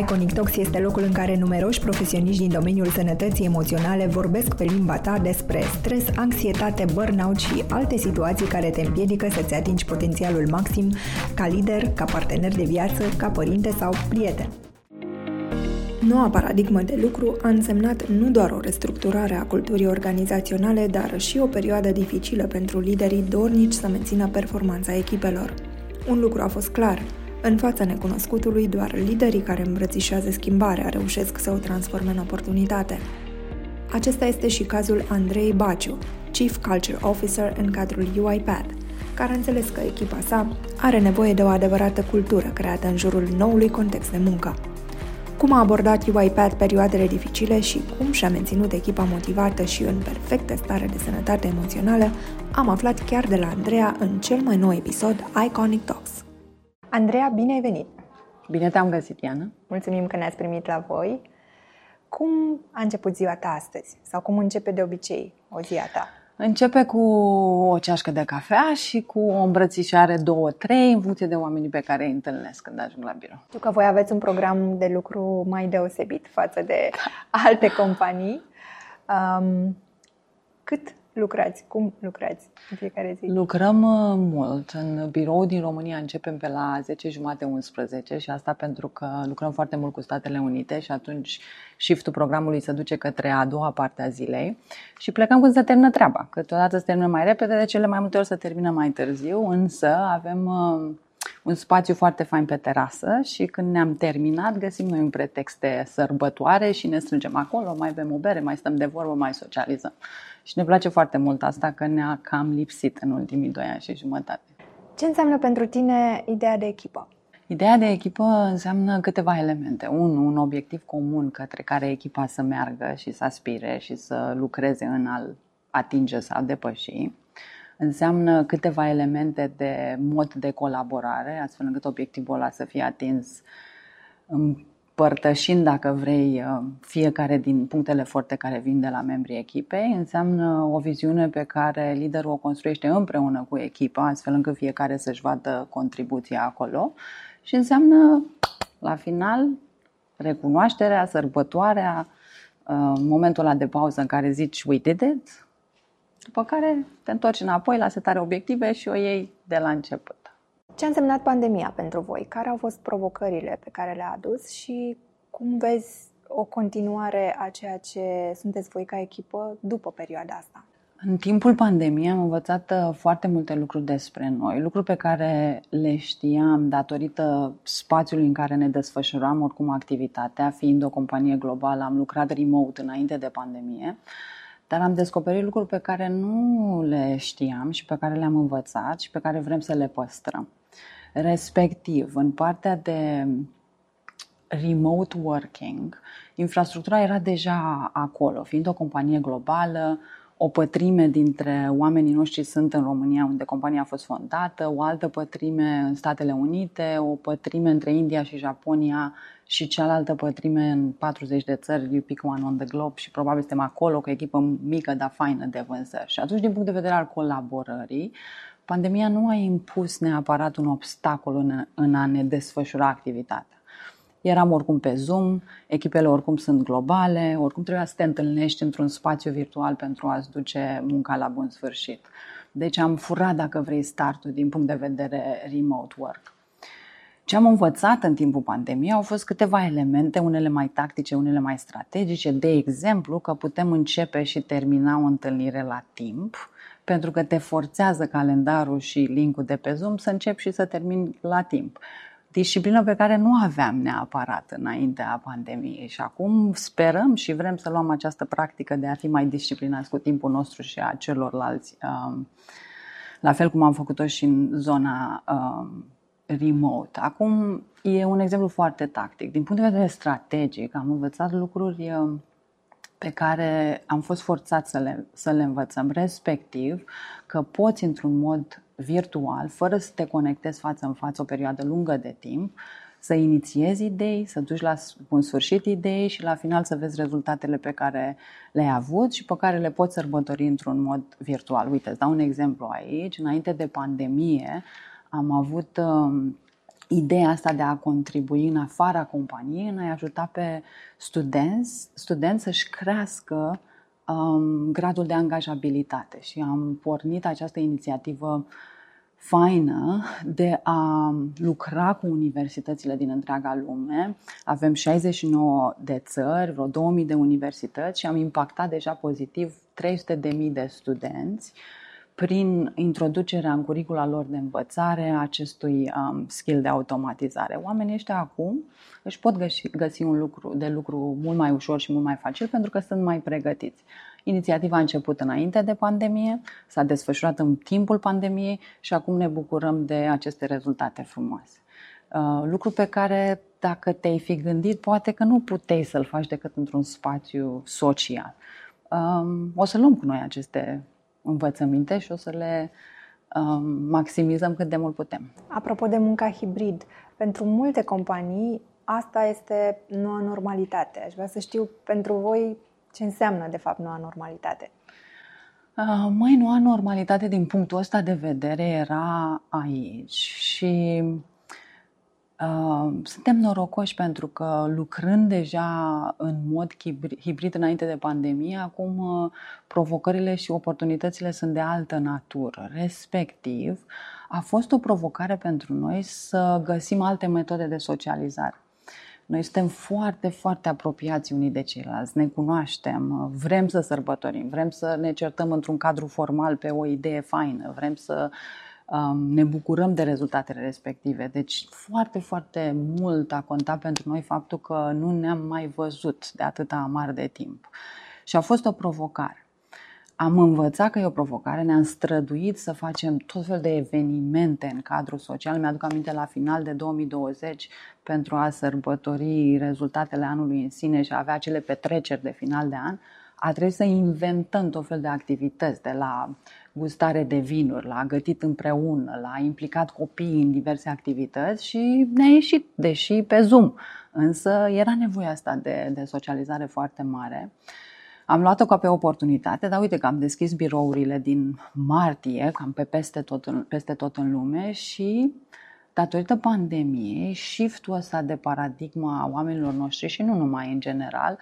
Iconic Talks este locul în care numeroși profesioniști din domeniul sănătății emoționale vorbesc pe limba ta despre stres, anxietate, burnout și alte situații care te împiedică să-ți atingi potențialul maxim ca lider, ca partener de viață, ca părinte sau prieten. Noua paradigmă de lucru a însemnat nu doar o restructurare a culturii organizaționale, dar și o perioadă dificilă pentru liderii dornici să mențină performanța echipelor. Un lucru a fost clar – în fața necunoscutului, doar liderii care îmbrățișează schimbarea reușesc să o transforme în oportunitate. Acesta este și cazul Andrei Baciu, Chief Culture Officer în cadrul UiPath, care a înțeles că echipa sa are nevoie de o adevărată cultură creată în jurul noului context de muncă. Cum a abordat UiPath perioadele dificile și cum și-a menținut echipa motivată și în perfectă stare de sănătate emoțională, am aflat chiar de la Andreea în cel mai nou episod Iconic Talks. Andreea, bine ai venit! Bine te-am găsit, Iana! Mulțumim că ne-ați primit la voi. Cum a început ziua ta astăzi? Sau cum începe de obicei o zi a ta? Începe cu o ceașcă de cafea și cu o îmbrățișare două, trei, în funcție de oamenii pe care îi întâlnesc când ajung la birou. Știu că voi aveți un program de lucru mai deosebit față de alte companii. Um, cât lucrați? Cum lucrați în fiecare zi? Lucrăm uh, mult. În birou din România începem pe la 10 jumate 11 și asta pentru că lucrăm foarte mult cu Statele Unite și atunci shift-ul programului se duce către a doua parte a zilei și plecăm când se termină treaba. Câteodată se termină mai repede, de cele mai multe ori se termină mai târziu, însă avem uh, un spațiu foarte fain pe terasă și când ne-am terminat găsim noi un pretext de sărbătoare și ne strângem acolo, mai bem o bere, mai stăm de vorbă, mai socializăm. Și ne place foarte mult asta că ne-a cam lipsit în ultimii doi ani și jumătate. Ce înseamnă pentru tine ideea de echipă? Ideea de echipă înseamnă câteva elemente. Un, un obiectiv comun către care echipa să meargă și să aspire și să lucreze în a atinge sau depăși. Înseamnă câteva elemente de mod de colaborare, astfel încât obiectivul ăla să fie atins împărtășind, dacă vrei, uh, fiecare din punctele forte care vin de la membrii echipei, înseamnă o viziune pe care liderul o construiește împreună cu echipa, astfel încât fiecare să-și vadă contribuția acolo. Și înseamnă, la final, recunoașterea, sărbătoarea, uh, momentul ăla de pauză în care zici we did it, după care te întorci înapoi la setarea obiective și o iei de la început. Ce a însemnat pandemia pentru voi? Care au fost provocările pe care le-a adus și cum vezi o continuare a ceea ce sunteți voi ca echipă după perioada asta? În timpul pandemiei am învățat uh, foarte multe lucruri despre noi, lucruri pe care le știam datorită spațiului în care ne desfășuram oricum activitatea, fiind o companie globală, am lucrat remote înainte de pandemie, dar am descoperit lucruri pe care nu le știam și pe care le-am învățat și pe care vrem să le păstrăm. Respectiv, în partea de remote working, infrastructura era deja acolo, fiind o companie globală, o pătrime dintre oamenii noștri sunt în România, unde compania a fost fondată, o altă pătrime în Statele Unite, o pătrime între India și Japonia și cealaltă pătrime în 40 de țări, you pick one on the globe și probabil suntem acolo cu o echipă mică, dar faină de vânzări. Și atunci, din punct de vedere al colaborării, pandemia nu a impus neapărat un obstacol în, în a ne desfășura activitatea. Eram oricum pe Zoom, echipele oricum sunt globale, oricum trebuia să te întâlnești într-un spațiu virtual pentru a-ți duce munca la bun sfârșit. Deci am furat, dacă vrei, startul din punct de vedere remote work. Ce am învățat în timpul pandemiei au fost câteva elemente, unele mai tactice, unele mai strategice, de exemplu că putem începe și termina o întâlnire la timp, pentru că te forțează calendarul și linkul de pe Zoom să începi și să termini la timp. Disciplină pe care nu aveam neapărat înaintea pandemiei și acum sperăm și vrem să luăm această practică de a fi mai disciplinați cu timpul nostru și a celorlalți, um, la fel cum am făcut-o și în zona um, remote. Acum e un exemplu foarte tactic. Din punct de vedere strategic, am învățat lucruri um, pe care am fost forțat să le, să le învățăm, respectiv că poți într-un mod virtual, fără să te conectezi față în față o perioadă lungă de timp, să inițiezi idei, să duci la un sfârșit idei și la final să vezi rezultatele pe care le-ai avut și pe care le poți sărbători într-un mod virtual. Uite, îți dau un exemplu aici. Înainte de pandemie am avut um, ideea asta de a contribui în afara companiei, în a ajuta pe studenți, studenți să-și crească um, gradul de angajabilitate. Și am pornit această inițiativă faină de a lucra cu universitățile din întreaga lume. Avem 69 de țări, vreo 2000 de universități și am impactat deja pozitiv 300.000 de studenți prin introducerea în curicula lor de învățare a acestui um, skill de automatizare. Oamenii ăștia acum își pot găsi, găsi un lucru de lucru mult mai ușor și mult mai facil pentru că sunt mai pregătiți. Inițiativa a început înainte de pandemie, s-a desfășurat în timpul pandemiei și acum ne bucurăm de aceste rezultate frumoase. Uh, lucru pe care, dacă te-ai fi gândit, poate că nu puteai să-l faci decât într-un spațiu social. Um, o să luăm cu noi aceste învățăminte și o să le um, maximizăm cât de mult putem. Apropo de munca hibrid, pentru multe companii asta este noua normalitate. Aș vrea să știu pentru voi ce înseamnă, de fapt, noua normalitate. Uh, măi, noua normalitate din punctul ăsta de vedere era aici și uh, suntem norocoși pentru că lucrând deja în mod hibrid înainte de pandemie, acum uh, provocările și oportunitățile sunt de altă natură. Respectiv, a fost o provocare pentru noi să găsim alte metode de socializare. Noi suntem foarte, foarte apropiați unii de ceilalți, ne cunoaștem, vrem să sărbătorim, vrem să ne certăm într-un cadru formal pe o idee faină, vrem să um, ne bucurăm de rezultatele respective. Deci foarte, foarte mult a contat pentru noi faptul că nu ne-am mai văzut de atâta amar de timp. Și a fost o provocare am învățat că e o provocare, ne-am străduit să facem tot fel de evenimente în cadrul social. Mi-aduc aminte la final de 2020 pentru a sărbători rezultatele anului în sine și a avea acele petreceri de final de an, a trebuit să inventăm tot fel de activități, de la gustare de vinuri, la gătit împreună, la implicat copiii în diverse activități și ne-a ieșit, deși pe Zoom. Însă era nevoia asta de, de socializare foarte mare. Am luat-o ca pe oportunitate, dar uite că am deschis birourile din martie, cam pe peste tot în, peste tot în lume și datorită pandemiei, shift-ul ăsta de paradigma a oamenilor noștri și nu numai în general,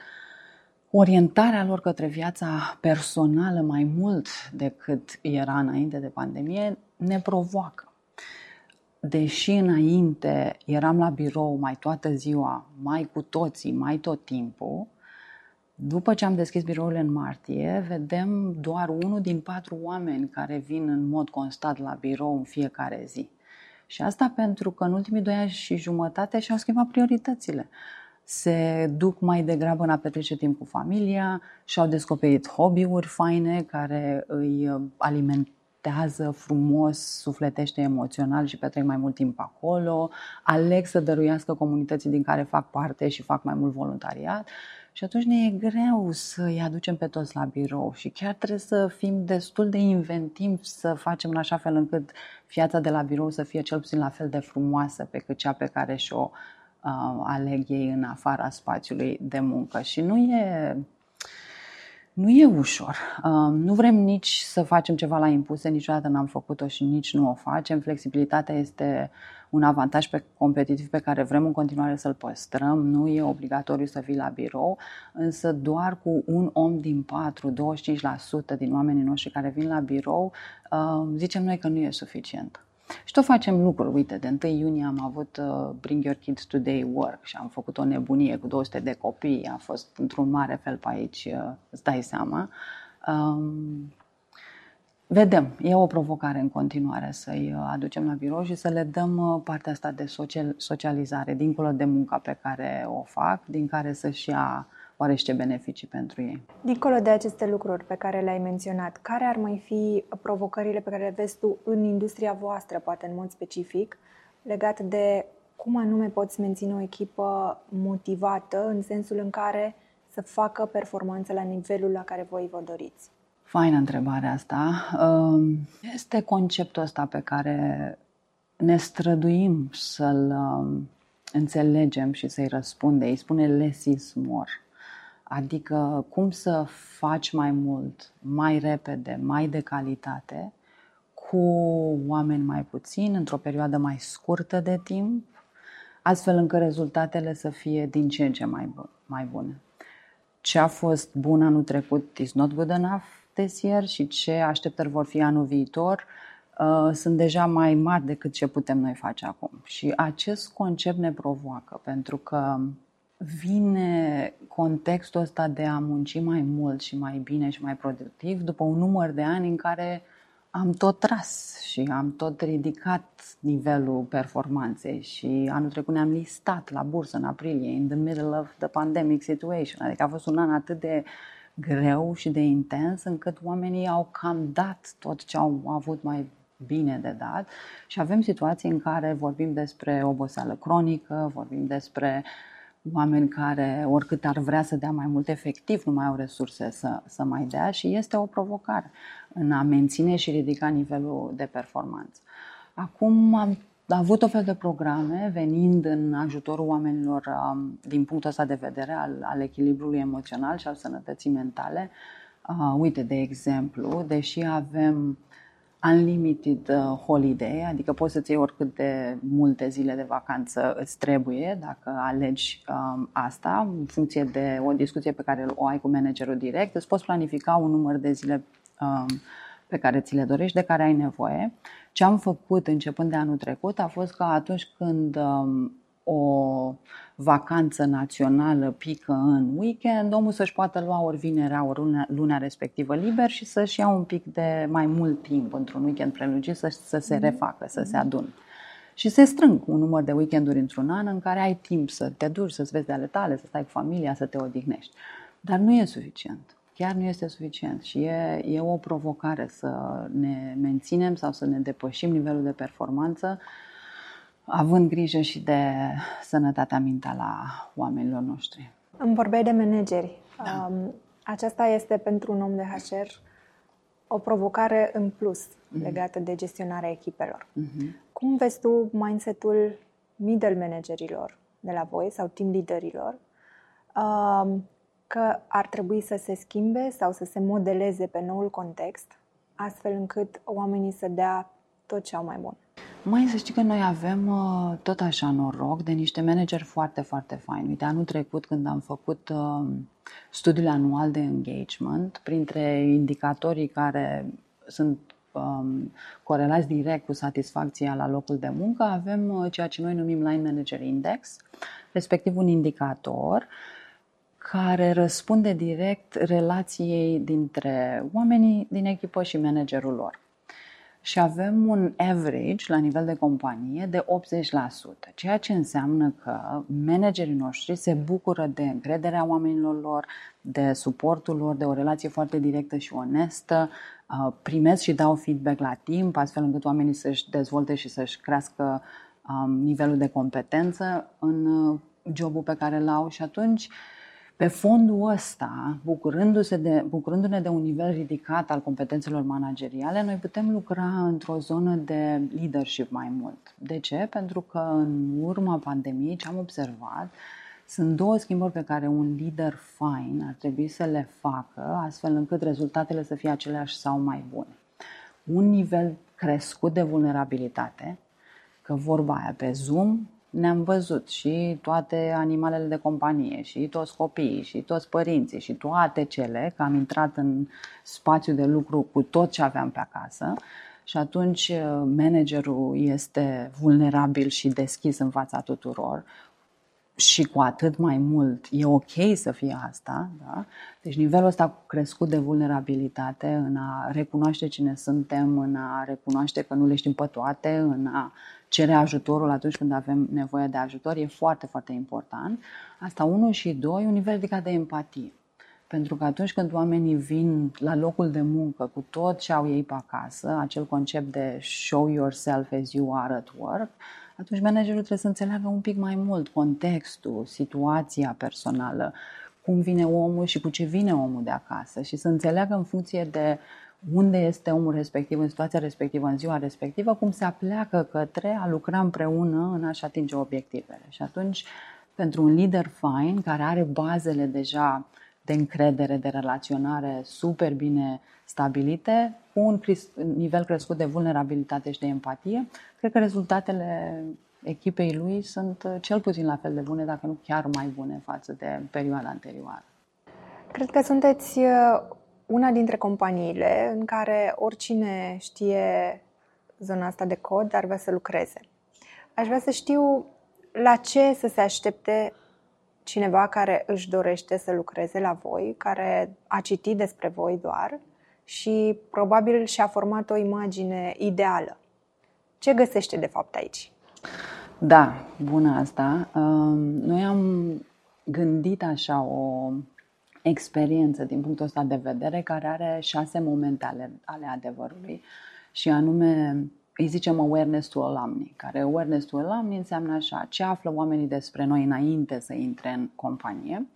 orientarea lor către viața personală mai mult decât era înainte de pandemie ne provoacă. Deși înainte eram la birou mai toată ziua, mai cu toții, mai tot timpul, după ce am deschis biroul în martie, vedem doar unul din patru oameni care vin în mod constat la birou în fiecare zi. Și asta pentru că în ultimii doi ani și jumătate și-au schimbat prioritățile. Se duc mai degrabă în a petrece timp cu familia, și-au descoperit hobby-uri faine care îi uh, alimentează frumos, sufletește emoțional și petrec mai mult timp acolo, aleg să dăruiască comunității din care fac parte și fac mai mult voluntariat și atunci ne e greu să-i aducem pe toți la birou și chiar trebuie să fim destul de inventivi să facem în așa fel încât viața de la birou să fie cel puțin la fel de frumoasă pe cât cea pe care și-o uh, aleg ei în afara spațiului de muncă. Și nu e nu e ușor. Nu vrem nici să facem ceva la impuse, niciodată n-am făcut-o și nici nu o facem. Flexibilitatea este un avantaj pe competitiv pe care vrem în continuare să-l păstrăm. Nu e obligatoriu să vii la birou, însă doar cu un om din patru, 25% din oamenii noștri care vin la birou, zicem noi că nu e suficient. Și tot facem lucruri. Uite, de 1 iunie am avut uh, Bring Your Kids Today Work și am făcut o nebunie cu 200 de copii. A fost într-un mare fel pe aici, uh, îți dai seama. Um, vedem, e o provocare în continuare să-i uh, aducem la birou și să le dăm uh, partea asta de social, socializare, dincolo de munca pe care o fac, din care să-și ia oarește beneficii pentru ei. Dincolo de aceste lucruri pe care le-ai menționat, care ar mai fi provocările pe care le vezi tu în industria voastră, poate în mod specific, legat de cum anume poți menține o echipă motivată în sensul în care să facă performanță la nivelul la care voi vă doriți? Faină întrebarea asta. Um, este conceptul ăsta pe care ne străduim să-l um, înțelegem și să-i răspunde. Îi spune less is more. Adică cum să faci mai mult, mai repede, mai de calitate, cu oameni mai puțini, într-o perioadă mai scurtă de timp, astfel încât rezultatele să fie din ce în ce mai, mai bune. Ce a fost bun anul trecut is not good enough this year și ce așteptări vor fi anul viitor uh, sunt deja mai mari decât ce putem noi face acum. Și acest concept ne provoacă, pentru că vine contextul ăsta de a munci mai mult și mai bine și mai productiv după un număr de ani în care am tot tras și am tot ridicat nivelul performanței și anul trecut ne-am listat la bursă în aprilie, in the middle of the pandemic situation. Adică a fost un an atât de greu și de intens încât oamenii au cam dat tot ce au avut mai bine de dat și avem situații în care vorbim despre oboseală cronică, vorbim despre oameni care, oricât ar vrea să dea mai mult, efectiv nu mai au resurse să, să mai dea și este o provocare în a menține și ridica nivelul de performanță. Acum am avut o fel de programe venind în ajutorul oamenilor um, din punctul ăsta de vedere al, al echilibrului emoțional și al sănătății mentale. Uh, uite, de exemplu, deși avem unlimited uh, holiday, adică poți să-ți iei oricât de multe zile de vacanță îți trebuie dacă alegi um, asta, în funcție de o discuție pe care o ai cu managerul direct, îți poți planifica un număr de zile um, pe care ți le dorești, de care ai nevoie. Ce am făcut începând de anul trecut a fost că atunci când um, o vacanță națională pică în weekend, omul să-și poată lua ori vinerea, ori luna, luna respectivă liber și să-și ia un pic de mai mult timp într-un weekend prelungit să, să se mhm. refacă, să se adună. Și se strâng un număr de weekenduri într-un an în care ai timp să te duci, să-ți vezi de ale tale, să stai cu familia, să te odihnești. Dar nu e suficient. Chiar nu este suficient și e, e o provocare să ne menținem sau să ne depășim nivelul de performanță având grijă și de sănătatea mentală a oamenilor noștri. Îmi vorbeai de manageri. Da. Um, aceasta este pentru un om de HR o provocare în plus mm-hmm. legată de gestionarea echipelor. Mm-hmm. Cum vezi tu mindset-ul middle managerilor de la voi sau team leaderilor um, că ar trebui să se schimbe sau să se modeleze pe noul context astfel încât oamenii să dea tot ce au mai bun? Mai să știi că noi avem uh, tot așa noroc de niște manageri foarte, foarte faini. Uite, anul trecut când am făcut uh, studiul anual de engagement, printre indicatorii care sunt um, corelați direct cu satisfacția la locul de muncă, avem uh, ceea ce noi numim Line Manager Index, respectiv un indicator care răspunde direct relației dintre oamenii din echipă și managerul lor și avem un average la nivel de companie de 80%, ceea ce înseamnă că managerii noștri se bucură de încrederea oamenilor lor, de suportul lor, de o relație foarte directă și onestă, uh, primesc și dau feedback la timp, astfel încât oamenii să-și dezvolte și să-și crească um, nivelul de competență în uh, jobul pe care îl au și atunci pe fondul ăsta, bucurându-se de, bucurându-ne de un nivel ridicat al competențelor manageriale, noi putem lucra într-o zonă de leadership mai mult. De ce? Pentru că în urma pandemiei ce am observat sunt două schimbări pe care un lider fain ar trebui să le facă astfel încât rezultatele să fie aceleași sau mai bune. Un nivel crescut de vulnerabilitate, că vorba aia pe Zoom ne-am văzut și toate animalele de companie, și toți copiii, și toți părinții, și toate cele, că am intrat în spațiu de lucru cu tot ce aveam pe acasă. Și atunci uh, managerul este vulnerabil și deschis în fața tuturor, și cu atât mai mult e ok să fie asta. Da? Deci nivelul ăsta crescut de vulnerabilitate în a recunoaște cine suntem, în a recunoaște că nu le știm pe toate, în a cere ajutorul atunci când avem nevoie de ajutor e foarte, foarte important. Asta unul și doi, un nivel ridicat de empatie. Pentru că atunci când oamenii vin la locul de muncă cu tot ce au ei pe acasă, acel concept de show yourself as you are at work, atunci managerul trebuie să înțeleagă un pic mai mult contextul, situația personală, cum vine omul și cu ce vine omul de acasă și să înțeleagă în funcție de unde este omul respectiv în situația respectivă, în ziua respectivă, cum se apleacă către a lucra împreună în a-și atinge obiectivele. Și atunci, pentru un lider fain, care are bazele deja de încredere, de relaționare super bine stabilite, cu un nivel crescut de vulnerabilitate și de empatie, cred că rezultatele echipei lui sunt uh, cel puțin la fel de bune, dacă nu chiar mai bune față de perioada anterioară. Cred că sunteți uh, una dintre companiile în care oricine știe zona asta de cod ar vrea să lucreze. Aș vrea să știu la ce să se aștepte cineva care își dorește să lucreze la voi, care a citit despre voi doar și probabil și-a format o imagine ideală. Ce găsește de fapt aici? Da, bună asta. Noi am gândit așa o experiență din punctul ăsta de vedere care are șase momente ale, ale adevărului și anume îi zicem awareness to alumni, care awareness to alumni înseamnă așa, ce află oamenii despre noi înainte să intre în companie,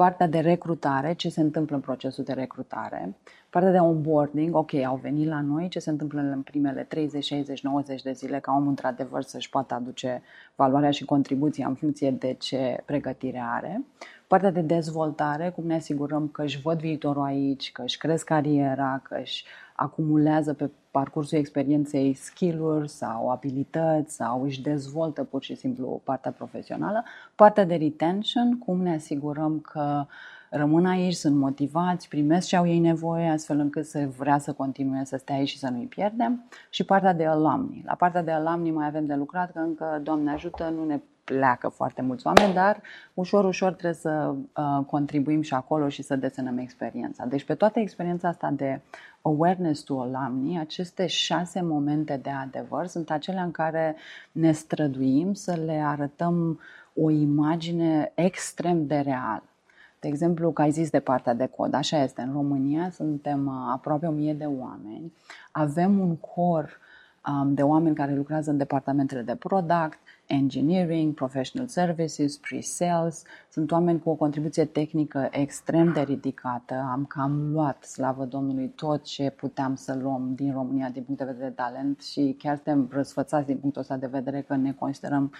partea de recrutare, ce se întâmplă în procesul de recrutare, partea de onboarding, ok, au venit la noi, ce se întâmplă în primele 30, 60, 90 de zile ca omul într-adevăr să-și poată aduce valoarea și contribuția în funcție de ce pregătire are. Partea de dezvoltare, cum ne asigurăm că își văd viitorul aici, că își cresc cariera, că își acumulează pe parcursul experienței skill-uri sau abilități sau își dezvoltă pur și simplu partea profesională. Partea de retention, cum ne asigurăm că rămân aici, sunt motivați, primesc ce au ei nevoie, astfel încât să vrea să continue să stea aici și să nu-i pierdem. Și partea de alumni. La partea de alumni mai avem de lucrat, că încă, Doamne ajută, nu ne pleacă foarte mulți oameni, dar ușor, ușor trebuie să uh, contribuim și acolo și să desenăm experiența. Deci pe toată experiența asta de awareness to alumni, aceste șase momente de adevăr sunt acelea în care ne străduim să le arătăm o imagine extrem de reală. De exemplu, că ai zis de partea de cod, așa este, în România suntem uh, aproape o mie de oameni, avem un cor um, de oameni care lucrează în departamentele de product, engineering, professional services, pre-sales. Sunt oameni cu o contribuție tehnică extrem de ridicată. Am cam luat, slavă Domnului, tot ce puteam să luăm din România din punct de vedere de talent și chiar suntem răsfățați din punctul ăsta de vedere că ne considerăm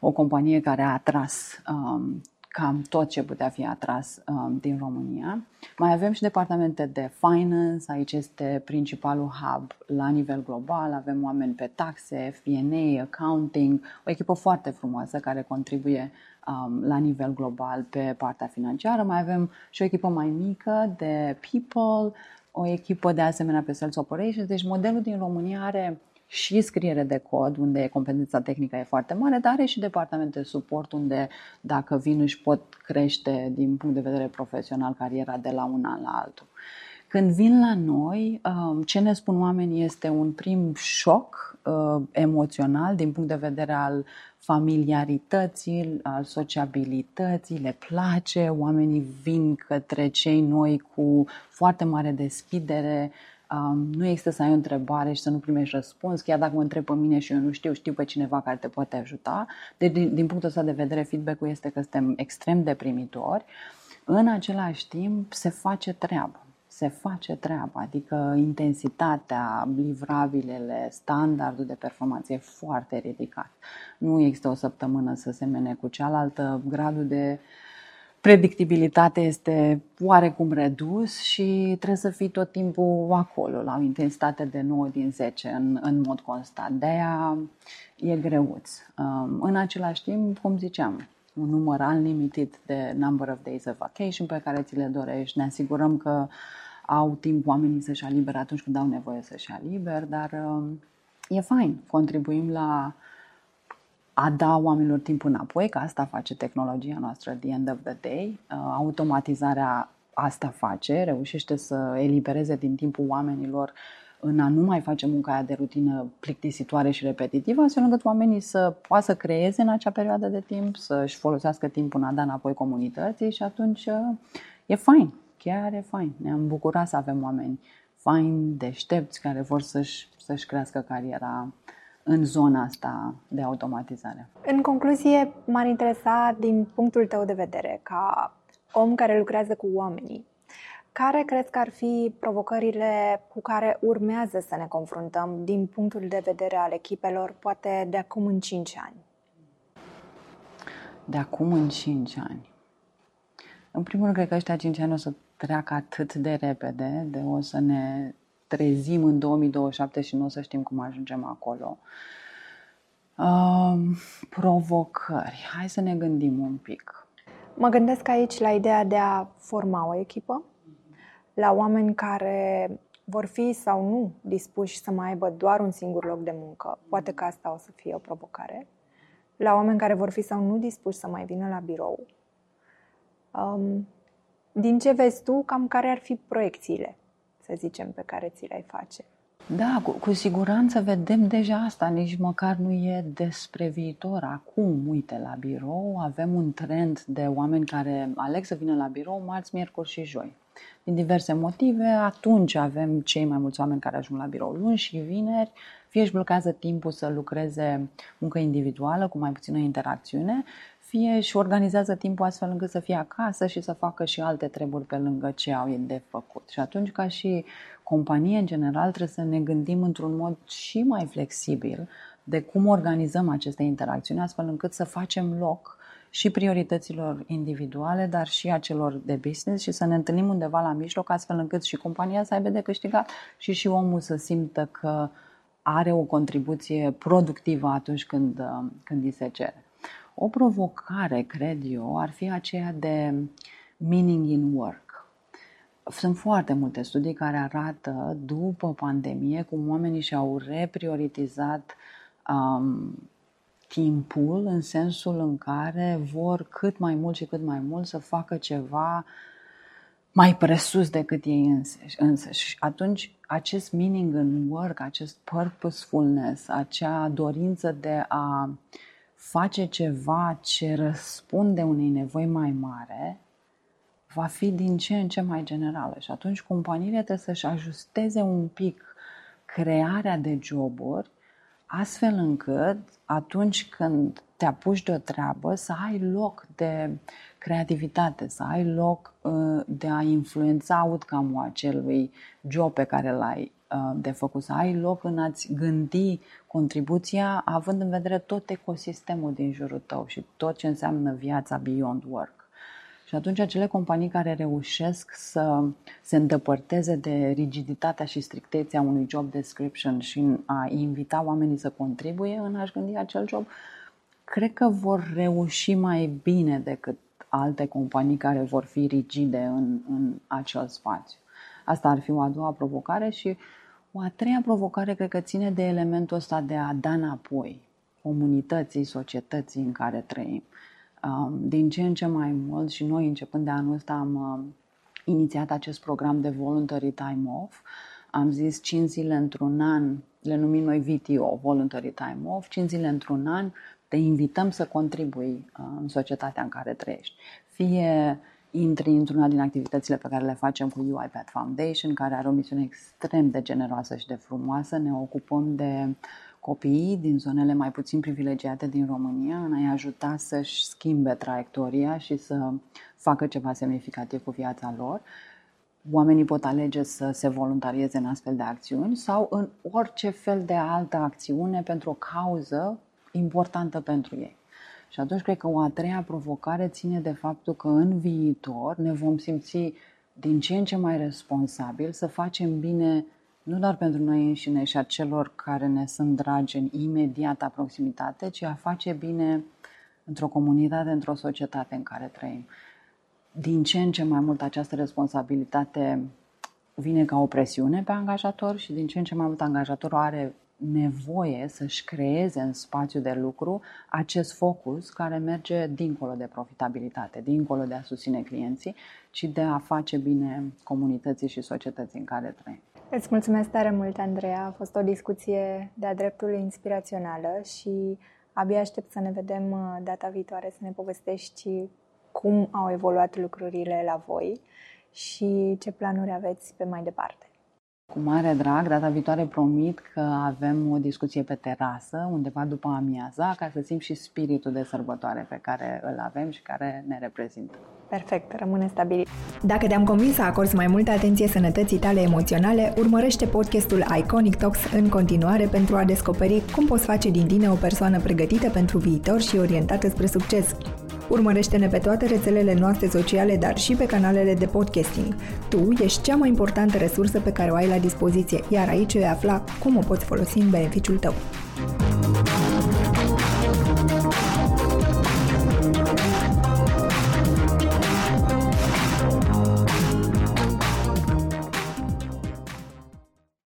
o companie care a atras um, cam tot ce putea fi atras um, din România. Mai avem și departamente de finance, aici este principalul hub la nivel global, avem oameni pe taxe, FP&A, accounting, o echipă foarte frumoasă care contribuie um, la nivel global pe partea financiară. Mai avem și o echipă mai mică de people, o echipă de asemenea pe sales operations, deci modelul din România are și scriere de cod, unde competența tehnică e foarte mare, dar are și departament de suport, unde dacă vin își pot crește din punct de vedere profesional cariera de la un an la altul. Când vin la noi, um, ce ne spun oamenii este un prim șoc uh, emoțional din punct de vedere al familiarității, al sociabilității, le place, oamenii vin către cei noi cu foarte mare deschidere, Um, nu există să ai o întrebare și să nu primești răspuns, chiar dacă mă întreb pe mine și eu nu știu, știu pe cineva care te poate ajuta. Deci, din, din punctul ăsta de vedere, feedback-ul este că suntem extrem de primitori. În același timp, se face treabă. Se face treaba, adică intensitatea, livrabilele, standardul de performanță e foarte ridicat. Nu există o săptămână să se mene cu cealaltă, gradul de uh, predictibilitate este oarecum redus și trebuie să fii tot timpul acolo, la o intensitate de 9 din 10 în, în mod constant. De-aia e greuț. Um, în același timp, cum ziceam, un număr unlimited de number of days of vacation pe care ți le dorești. Ne asigurăm că au timp oamenii să-și aliber atunci când au nevoie să-și aliber, dar um, e fain. Contribuim la a da oamenilor timp înapoi, că asta face tehnologia noastră at the end of the day. Uh, automatizarea asta face, reușește să elibereze din timpul oamenilor în a nu mai face munca aia de rutină plictisitoare și repetitivă, astfel încât oamenii să poată să creeze în acea perioadă de timp, să-și folosească timpul în a da înapoi comunității și atunci uh, e fain, chiar e fain. Ne-am bucurat să avem oameni faini, deștepți, care vor să-și, să-și crească cariera în zona asta de automatizare. În concluzie, m-ar interesa din punctul tău de vedere, ca om care lucrează cu oamenii, care crezi că ar fi provocările cu care urmează să ne confruntăm din punctul de vedere al echipelor, poate de acum în 5 ani? De acum în 5 ani. În primul rând, cred că ăștia 5 ani o să treacă atât de repede, de o să ne trezim în 2027 și nu o să știm cum ajungem acolo. Uh, provocări. Hai să ne gândim un pic. Mă gândesc aici la ideea de a forma o echipă, la oameni care vor fi sau nu dispuși să mai aibă doar un singur loc de muncă. Poate că asta o să fie o provocare. La oameni care vor fi sau nu dispuși să mai vină la birou. Um, din ce vezi tu, cam care ar fi proiecțiile, să zicem, pe care ți le-ai face? Da, cu, cu siguranță vedem deja asta, nici măcar nu e despre viitor. Acum, uite, la birou avem un trend de oameni care aleg să vină la birou marți, miercuri și joi. Din diverse motive, atunci avem cei mai mulți oameni care ajung la birou luni și vineri, fie își blochează timpul să lucreze muncă individuală cu mai puțină interacțiune, fie și organizează timpul astfel încât să fie acasă și să facă și alte treburi pe lângă ce au de făcut. Și atunci, ca și companie, în general, trebuie să ne gândim într-un mod și mai flexibil de cum organizăm aceste interacțiuni, astfel încât să facem loc și priorităților individuale, dar și a celor de business și să ne întâlnim undeva la mijloc, astfel încât și compania să aibă de câștigat și și omul să simtă că are o contribuție productivă atunci când, când îi se cere. O provocare, cred eu, ar fi aceea de meaning in work. Sunt foarte multe studii care arată, după pandemie, cum oamenii și-au reprioritizat um, timpul în sensul în care vor cât mai mult și cât mai mult să facă ceva mai presus decât ei însăși. însăși. Și atunci acest meaning in work, acest purposefulness, acea dorință de a uh, face ceva ce răspunde unei nevoi mai mare, va fi din ce în ce mai generală. Și atunci companiile trebuie să-și ajusteze un pic crearea de joburi, astfel încât atunci când te apuci de o treabă să ai loc de creativitate, să ai loc uh, de a influența outcome-ul acelui job pe care l-ai Uh, de făcut, să ai loc în a-ți gândi contribuția având în vedere tot ecosistemul din jurul tău și tot ce înseamnă viața beyond work. Și atunci acele companii care reușesc să se îndepărteze de rigiditatea și strictețea unui job description și a invita oamenii să contribuie în a-și gândi acel job, cred că vor reuși mai bine decât alte companii care vor fi rigide în, în acel spațiu. Asta ar fi o a doua provocare și o a treia provocare cred că ține de elementul ăsta de a da înapoi comunității, societății în care trăim. Um, din ce în ce mai mult și noi începând de anul ăsta am um, inițiat acest program de voluntary time off. Am zis 5 zile într-un an, le numim noi VTO, voluntary time off, 5 zile într-un an, te invităm să contribui uh, în societatea în care trăiești. Fie intri într-una din activitățile pe care le facem cu UiPath Foundation, care are o misiune extrem de generoasă și de frumoasă. Ne ocupăm de copiii din zonele mai puțin privilegiate din România în a-i ajuta să-și schimbe traiectoria și să facă ceva semnificativ cu viața lor. Oamenii pot alege să se voluntarieze în astfel de acțiuni sau în orice fel de altă acțiune pentru o cauză importantă pentru ei. Și atunci cred că o a treia provocare ține de faptul că în viitor ne vom simți din ce în ce mai responsabil să facem bine nu doar pentru noi înșine și a celor care ne sunt dragi în imediata proximitate, ci a face bine într-o comunitate, într-o societate în care trăim. Din ce în ce mai mult această responsabilitate vine ca o presiune pe angajator și din ce în ce mai mult angajatorul are nevoie să-și creeze în spațiu de lucru acest focus care merge dincolo de profitabilitate, dincolo de a susține clienții, ci de a face bine comunității și societății în care trăim. Îți mulțumesc tare mult, Andreea. A fost o discuție de-a dreptul inspirațională și abia aștept să ne vedem uh, data viitoare, să ne povestești cum au evoluat lucrurile la voi și ce planuri aveți pe mai departe. Cu mare drag, data viitoare promit că avem o discuție pe terasă, undeva după amiaza, ca să simt și spiritul de sărbătoare pe care îl avem și care ne reprezintă. Perfect, rămâne stabilit. Dacă te-am convins să acorzi mai multă atenție sănătății tale emoționale, urmărește podcastul Iconic Talks în continuare pentru a descoperi cum poți face din tine o persoană pregătită pentru viitor și orientată spre succes. Urmărește-ne pe toate rețelele noastre sociale, dar și pe canalele de podcasting. Tu ești cea mai importantă resursă pe care o ai la dispoziție, iar aici vei afla cum o poți folosi în beneficiul tău.